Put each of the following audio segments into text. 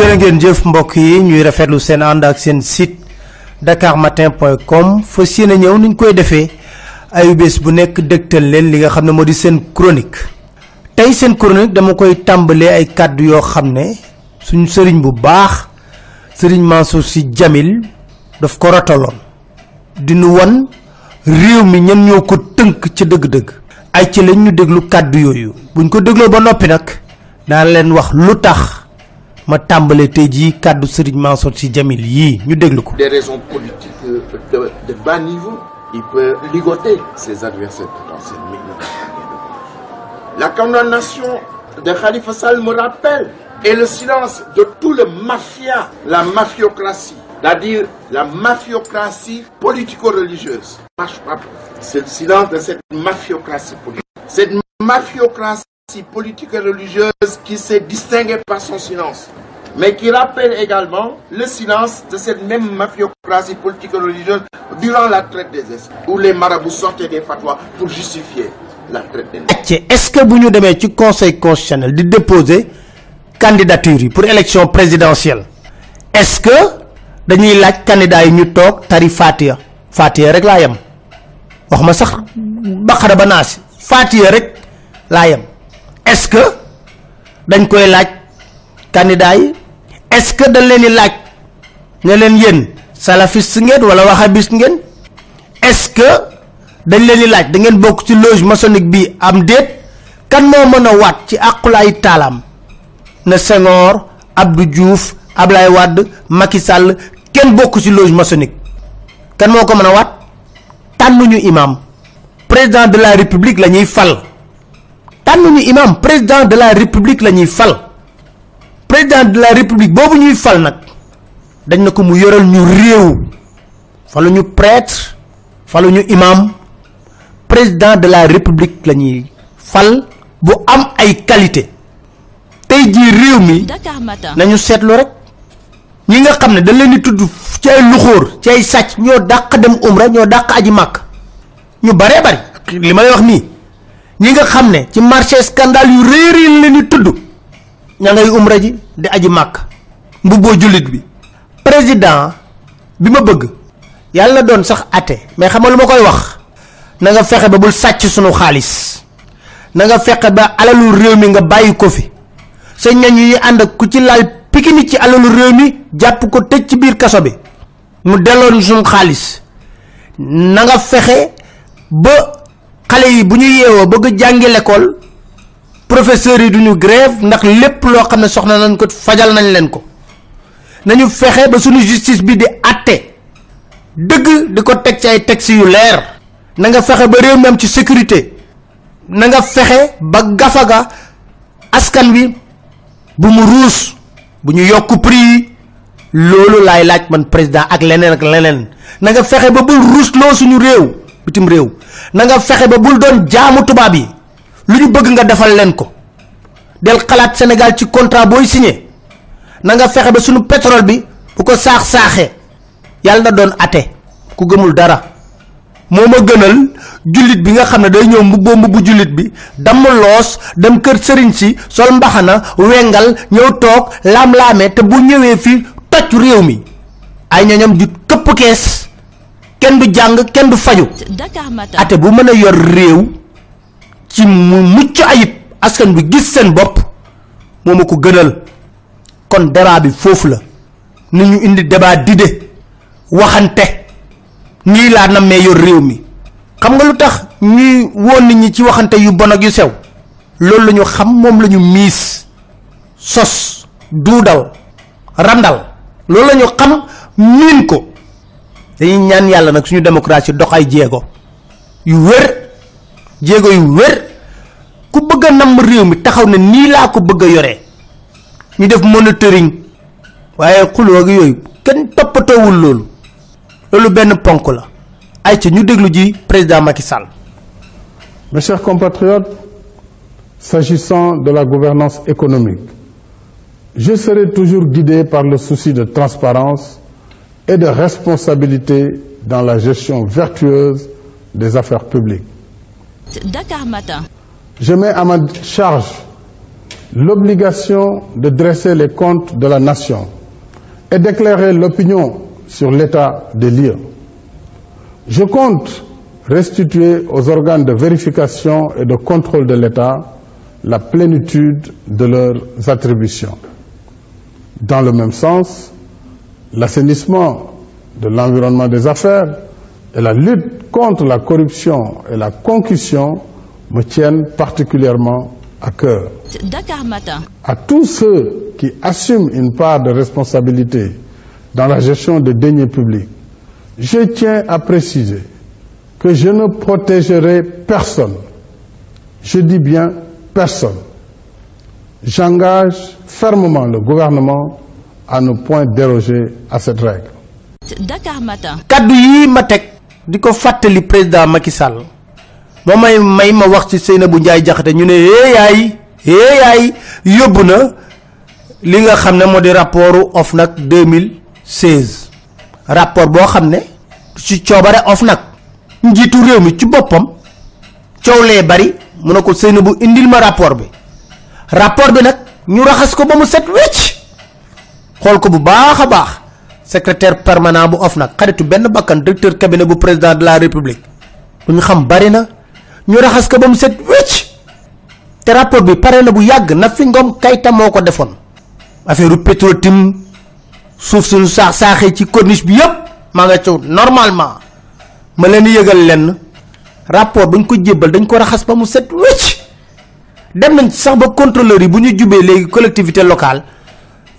jërë ngeen jëf mbokk yi ñuy rafetlu seen ànd ak seen site dakarmatin.com fas yéene ñëw niñ koy defee ayu bés bu nekk dëgtal leen li nga xam ne moo di seen chronique. Tey seen chronique dama koy tàmbalee ay kàddu yoo xam ne suñu sëriñ bu baax sëriñ Mansour si Jamil daf ko rotaloon. Di nu won réew mi ñan ñoo ko tënk ca dëgg-dëgg. Ay ci lañ ñu déglu kàddu yooyu. Buñ ko dégloo ba noppi nag daan leen wax lu tax ma tàmbale tey jii kàddu sëriñ Mansour si Jamil yii ñu déglu ko des raisons politiques de, de, de bas niveau, il peut ligoter ses adversaires potentiels. La condamnation de Khalifa Sall me rappelle et le silence de tout le mafia, la mafiocratie, c'est-à-dire la mafiocratie politico-religieuse. C'est le silence de cette mafiocratie politique. Cette mafiocratie politique et religieuse qui s'est distinguée par son silence, mais qui rappelle également le silence de cette même mafiocratie politique et religieuse durant la traite des esclaves, où les marabouts sortaient des fatwas pour justifier la traite des nègres. est-ce que ñu demee ci conseil constitutionnel di déposer candidature pour élection présidentielle est-ce que dañuy laaj candidat yi ñu toog tari rek laa est-ce que dañ koy laaj candidat yi? Est-ce que dañ leen di laaj ne leen yéen salafiste ngeen wala wahhabiste ngeen? Est-ce que dañ leen di laaj da ngeen bokk ci loge maçonnique bi am déet? Kan moo mën a waat ci àqulaay taalaam na Senghor Abdou Diouf Ablaye Wade Macky Sall kenn bokk ci loge maçonnique. Kan moo ko mën a waat? Tànnuñu imam. Président de la république la ñuy fal tànnuñu imam président de la république la ñuy fal. Président de la république boobu ñuy fal nag dañ na ko mu yoral ñu réew. Falu ñu prêtre falu ñu imam. Président de la république la ñuy fal bu am ay qualité. Tey jii réew mi nañu seetlu rek. Ñi nga xam ne dañ leen di tudd ci ay luxóor ci ay sàcc ñoo dàq dem umra ñoo dàq aji màkk. Ñu baree bari. Li ma lay wax nii ñi nga xam ne ci marché scandale yu réer yi leen di tudd. Ña umra ji di aji màkk. Mbubboo jullit bi. Président bi ma bëgg. Yàlla na doon sax ate mais xam nga lu ma koy wax. Na nga fexe ba bul sàcc sunu xaalis. Na nga fexe ba alalu réew mi nga bàyyi ko fi. Sa ñañ yi ànd ku ci laal pikini ci alalu réew mi jàpp ko tëj ci biir kaso bi. Mu delloon suñu xaalis. Na nga fexe ba xale yi bu ñu yeewoo bëgg jàngi l'école professeurs yi duñu grève ndax lépp loo xam ne soxna nañ ko fajal nañ leen ko. Nañu fexe ba suñu justice bi di atte dëgg di ko teg ci ay textes yu leer. Na nga fexe ba réew mi ci sécurité. Na nga fexe ba gafaga askan wi bu mu ruus bu ñu prix loolu laay laaj man président ak leneen ak leneen. Na nga fexe ba bul ruusloo suñu réew bitim réew. Na nga fexe ba bul doon jaamu tubaab yi. Lu ñu bëgg nga defal leen ko. Del xalaat Sénégal ci contrat booy signé. Na nga fexe ba suñu pétrole bi bu ko saax saaxee. Yàlla na doon ate. Ku gëmul dara. Moo ma gënal jullit bi nga xam day ñëw mbubboo mbubbu jullit bi damm loos dem kër sëriñ si sol mbaxana wengal ñëw toog laam-laamee te bu ñëwee fii toj réew mi. Ay kees kenn du jàng kenn du faju. Ate bu mën a yor réew ci mu ayib askan bi gis seen bopp moo ma ko gënal. Kon débat bi foofu la. Ni ñu indi débat d'idée waxante. Nii laa nammee yor réew mi. Xam nga lu tax ñuy woon nit ñi ci yu bon ak yu sew? Loolu la xam moom la ñu miis. Sos duudal randal. Loolu la ñu xam ko dañuy ñaan yàlla nag suñu démocratie dox ay jéego yu wér jéego yu wér. Ku bëgg a namm réew mi taxaw ne nii laa ko bëgg a yoree ñu def monitoring. Waaye xuloo ak yooyu kenn toppatoowul loolu. Loolu benn ponk la. Ay ca ñu déglu ji président Macky Sall. Mes chers compatriotes, s'agissant de la gouvernance économique, je serai toujours guidé par le souci de transparence et de responsabilité dans la gestion vertueuse des affaires publiques. Dakar Matin. Je mets à ma charge l'obligation de dresser les comptes de la nation et d'éclairer l'opinion sur l'état des lieux. Je compte restituer aux organes de vérification et de contrôle de l'État la plénitude de leurs attributions. Dans le même sens, l'assainissement de l'environnement des affaires et la lutte contre la corruption et la concussion me tiennent particulièrement à cœur. Dakar Matin. À tous ceux qui assument une part de responsabilité dans la gestion des deniers publics, je tiens à préciser que je ne protégerai personne. Je dis bien personne. J'engage fermement le gouvernement à ne point déroger à cette règle. Dakar Matin. kaddu yi ma teg di ko fàttali président Macky Sall moo may may ma wax ci Seynabou Ndiaye Jaxate ñu ne yaay yaay na li nga xam ne moo di rapportu OFNAC 2016 rapport boo xam ne ci coobare OFNAC njiitu réew mi ci boppam coow lee bari mu Seynabou indil ma rapport bi rapport bi nag ñu raxas ko ba mu set wecc xool ko bu baax a baax. Secrétaire permanent bu OFNAC xaritu benn bakkan directeur cabinet bu président de la république. Ñu xam bari na. Ñu raxas ko ba mu set wecc. Te rapport bi pare na bu yàgg na fi ngom kayta moo ko defoon. Affaire pétrotim suuf suñu saax saaxee ci corniche bi yépp maa nga caw normalement. Ma leen yëgal lenn. Rapport buñ ko jébbal dañ ko raxas ba mu set wecc. Dem nañ sax ba contrôleur yi bu ñu jubee collectivité locale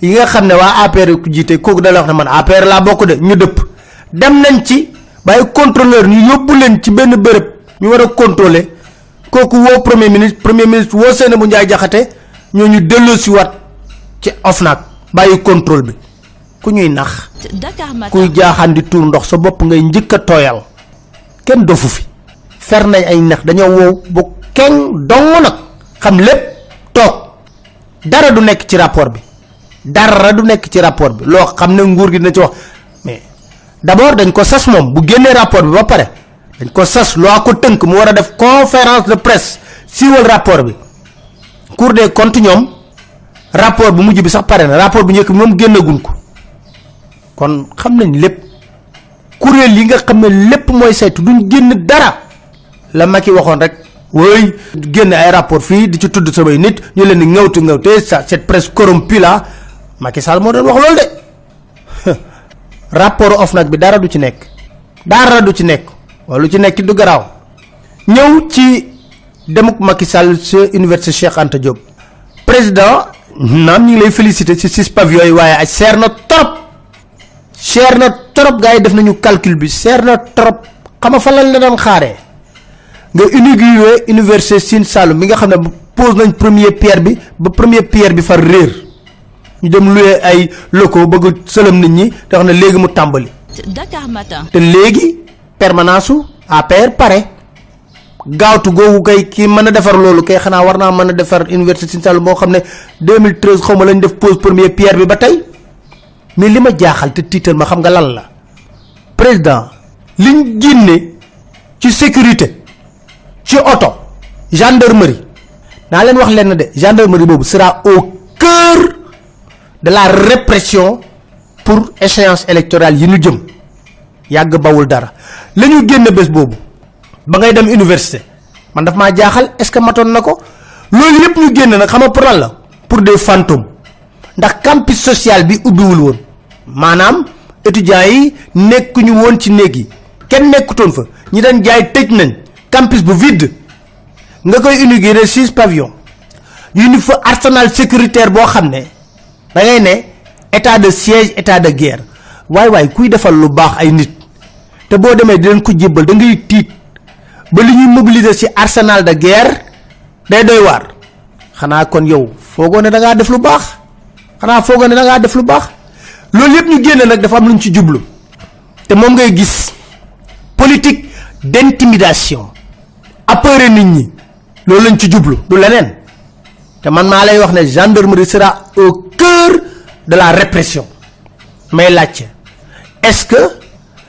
yi nga xam ne waa APR ku jiite kooku da la wax ne man APR laa bokk de ñu dëpp. Dem nañ ci bàyyi contrôleur ñu yóbbu leen ci benn bërëb ñu war a contrôler. Kooku woo premier ministre premier ministre woo Seynabou Ndiaye Jaxate ñoo ñu delloo si wat ci OFNAC bàyyi contrôle bi. Ku ñuy nax kuy jaaxaan di tuur ndox sa bopp ngay njëkk a tooyal. Kenn dofu fi. Fer nañ ay nax dañoo wow bu kenn dong nag. Xam lépp toog. Dara du nekk ci rapport bi dara du nekk ci rapport bi. Loo xam ne nguur gi dina ci wax. Mais d'abord dañ ko sas moom bu rapport bi ba pare dañ ko sas loo ko tënk mu war a def conférence de presse siiwal rapport bi. Cour des comptes ñoom rapport bu mujj bi sax pare na rapport bu njëkk bi moom génnaguñ ko. Kon xam nañ lépp. Kuréel yi nga xam ne lépp mooy saytu duñ génn dara. La Macky waxoon rek wooy génn ay rapport fii di ci tudd samay nit ñu leen ngawtu ngawte sa cette presse corrompue là Macky Sall moo doon wax loolu de rapport OFNAC bi dara du ci nekk. Dara du ci nekk. Wala lu ci nekk du garaaw. Ñëw ci demuk Macky Sall sa université Cheikh Anta Diop. Président naam ngi lay féliciter ci six pavillons yi waaye ay seer na trop cher na trop gars yi def nañu calcul bi. Cher na trop xam nga fa lañ la doon xaaree? Nga inauguré université Sine Saloum mi nga xam ne pose nañ première pierre bi ba première pierre bi far réer ñu dem loué ay locaux bëgg sëlëm nit ñi te wax ne léegi mu tàmbali. Dakar Matin. te léegi permanence APR pare. Gaawtu googu kay kii mën a defar loolu kay xanaa war naa mën a defar université Sine Saloum boo xam ne 2013 xaw ma lañ def pose première pierre bi ba tey. Mais li ma jaaxal te tiital ma xam nga lan la. Président liñ génne ci sécurité ci oto gendarmerie naa leen wax lenn de gendarmerie boobu sera au cœur de la répression pour échéance électorale yi ñu jëm. Yàgg bawul dara. La ñu génn bés boobu ba ngay dem université man daf maa jaaxal est ce que matoon na ko? Loolu yépp ñu génn nag xam pour lan la? Pour des fantômes. Ndax campus social bi ubbiwul woon. Maanaam étudiants yi nekkuñu woon ci néeg yi. Kenn nekkutoon fa. Ñi dañ jaay tëj nañ. Campus bu vide. Nga koy inaugurer six pavillons. Yu fa arsenal sécuritaire boo xam ne da ngay ne état de siège état de guerre. Waay waay kuy defal lu baax ay nit. Te boo demee di ko da ngay ba li ñuy mobiliser ci arsenal de guerre day doy waar. Xanaa kon yow foogoo ne da ngaa def lu baax. Xanaa foogoo ne da ngaa def lu ñu dafa am lu ñu ci jublu. Te moom ngay gis. Politique d'intimidation. Appeuré nit ñi. Loolu lañ ci jublu. Du leneen te man maa lay wax ne gendarmerie sera au cœur de la répression. May laajte est-ce que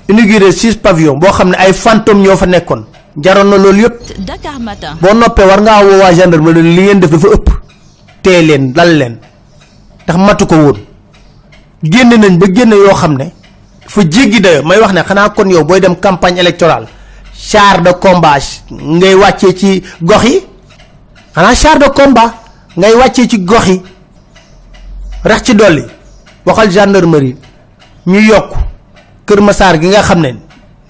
inauguré six pavillons boo xam ne ay fantômes ñoo fa nekkoon jaroon na loolu yëpp Dakar Matin. boo noppee war ngaa woo waa gendarmerie li ngeen def dafa ëpp. Leen dal ndax matu ko woon. Génn nañ ba génn yoo xam ne fa jéggi dayo may wax ne xanaa kon yow booy dem campagne électorale char de combat ngay wàccee ci gox yi? Xanaa char de combat ngay wàccee ci gox yi rax ci dolli waxal gendarmerie ñu yokk kër massar gi nga xam ne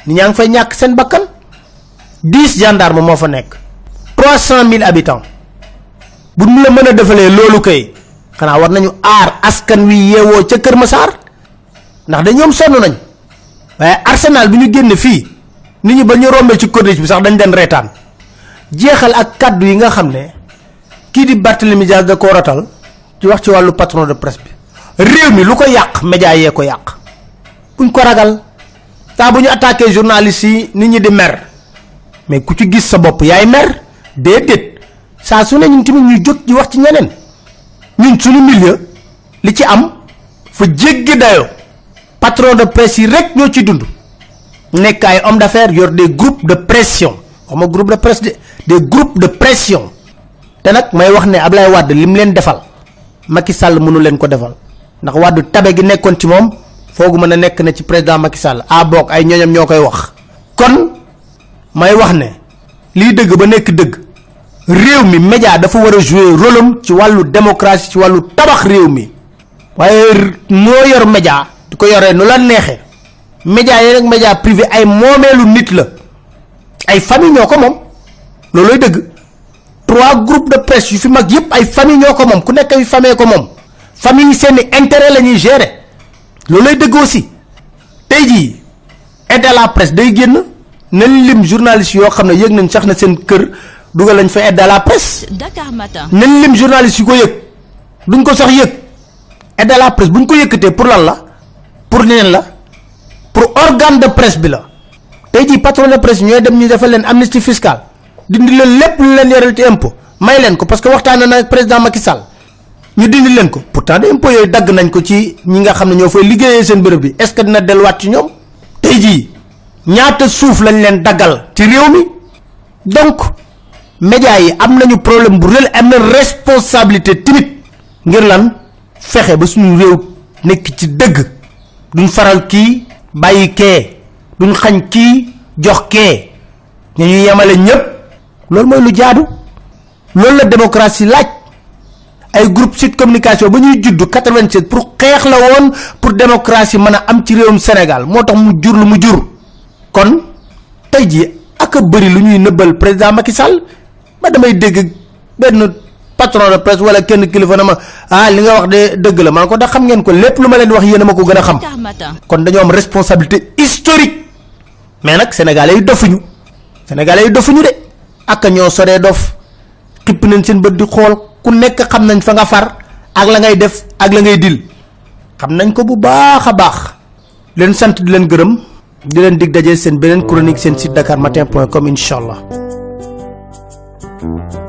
ni ñaa ngi fay ñàkk seen bakkan. 10 gendarme moo fa nekk. 300 000 habitants. bu ñu la mën a defalee loolu kay xanaa war nañu aar askan wi yeewoo ca kër massar ndax da ñoom sonn nañ. waaye arsenal bi ñu génn fii nit ñi ba ñu rombee ci corniche bi sax dañ den reetaan. jeexal ak kaddu yi nga xam ne kii di Barthélemy Diaz da ko rotal ci wax ci wàllu patron de presse bi. Réew mi lu ko yàq média yee ko yàq. Buñ ko ragal taa bu ñu journaliste yi ñi di mer. Mais ku ci gis sa bopp yaay mer? Déedéet. Saa su ne ñun tamit ñuy jóg di wax ci ñeneen. Ñun suñu milieu li ci am fa jéggi dayo patron de presse yi rek ñoo ci dund. Nekk ay homme d'affaires yor des groupes de pression. Waxuma groupe de presse de des groupes de pression te nag may wax ne Ablaye Wade lim leen defal Macky Sall mënu leen ko defal. Ndax Wade tabe gi nekkoon ci moom foogu mën a nekk na ci président Macky Sall. A bok ay ñoñam ñoo koy wax. Kon may wax ne lii dëgg ba nekk dëgg réew mi média dafa war a jouer rôle am ci wàllu démocratie ci wàllu tabax réew mi. Waaye moo yor média di ko yoree nu la neexee. Média yi nag média privé ay moomeelu nit la. Ay famille ñoo ko moom. Looloy dëgg trois groupes de presse yu fi mag yépp ay famille ñoo ko moom. Ku nekk ay famille ko moom. Famille yi seeni intérêt la ñuy gérer. Looloy dëgg aussi. Tey jii aide à la presse day génn nañ lim journaliste yoo xam ne yëg nañ sax na seen kër dugal lañ fa aide à la presse. Nañ lim journaliste yu ko yëg. Duñ ko sax yëg. Aide à la presse buñ ko yëkkatee pour lan la? Pour neen la? Pour organe de presse bi la. Tey jii patron de presse ñooy dem ñu defal leen amnistie fiscale dindi leen lépp lu leen yoreel ci impôt may leen ko parce que waxtaan na président Macky Sall. ñu dindi leen ko. pourtant de impôt yooyu dagg nañ ko ci ñi nga xam ne ñoo fay liggéeyee seen bërëb bi. est ce que dina delluwaat ci ñoom? tey jii ñaata suuf lañ leen daggal ci réew mi? donc média yi am nañu problème bu am na responsabilité timit ngir lan? fexe ba suñu réew nekk ci dëgg. duñ faral kii bàyyi kee. duñ xañ kii jox kee. ñu yemale ñépp loolu mooy lu jaadu. Loolu la démocratie laaj. Ay groupe sud communication ba ñuy judd 87 pour xeex la woon pour démocratie mën a am ci réewum sénégal. Moo tax mu jur lu mu jur. Kon tey jii ak bëri lu ñuy nëbbal président Macky Sall. Ba damay dégg benn patron de presse wala kenn kilifa na ma ah li nga wax de dëgg la. Man ko da xam ngeen ko. Lépp lu ma leen wax yéen a ma ko gën a xam. Kon dañoo am responsabilité historique. Mais nag sénégalais yi dofuñu. Sénégalais yi dofuñu de ak ñoo sore dof. Xip nañ seen bëdd di xool. Ku nekk xam nañ fa nga far ak la ngay def ak la ngay dil. Xam nañ ko bu baax a baax. Leen sant di leen gërëm. Di leen dig daje seen beneen chronique seen site dakarmatin.com inshallah thank you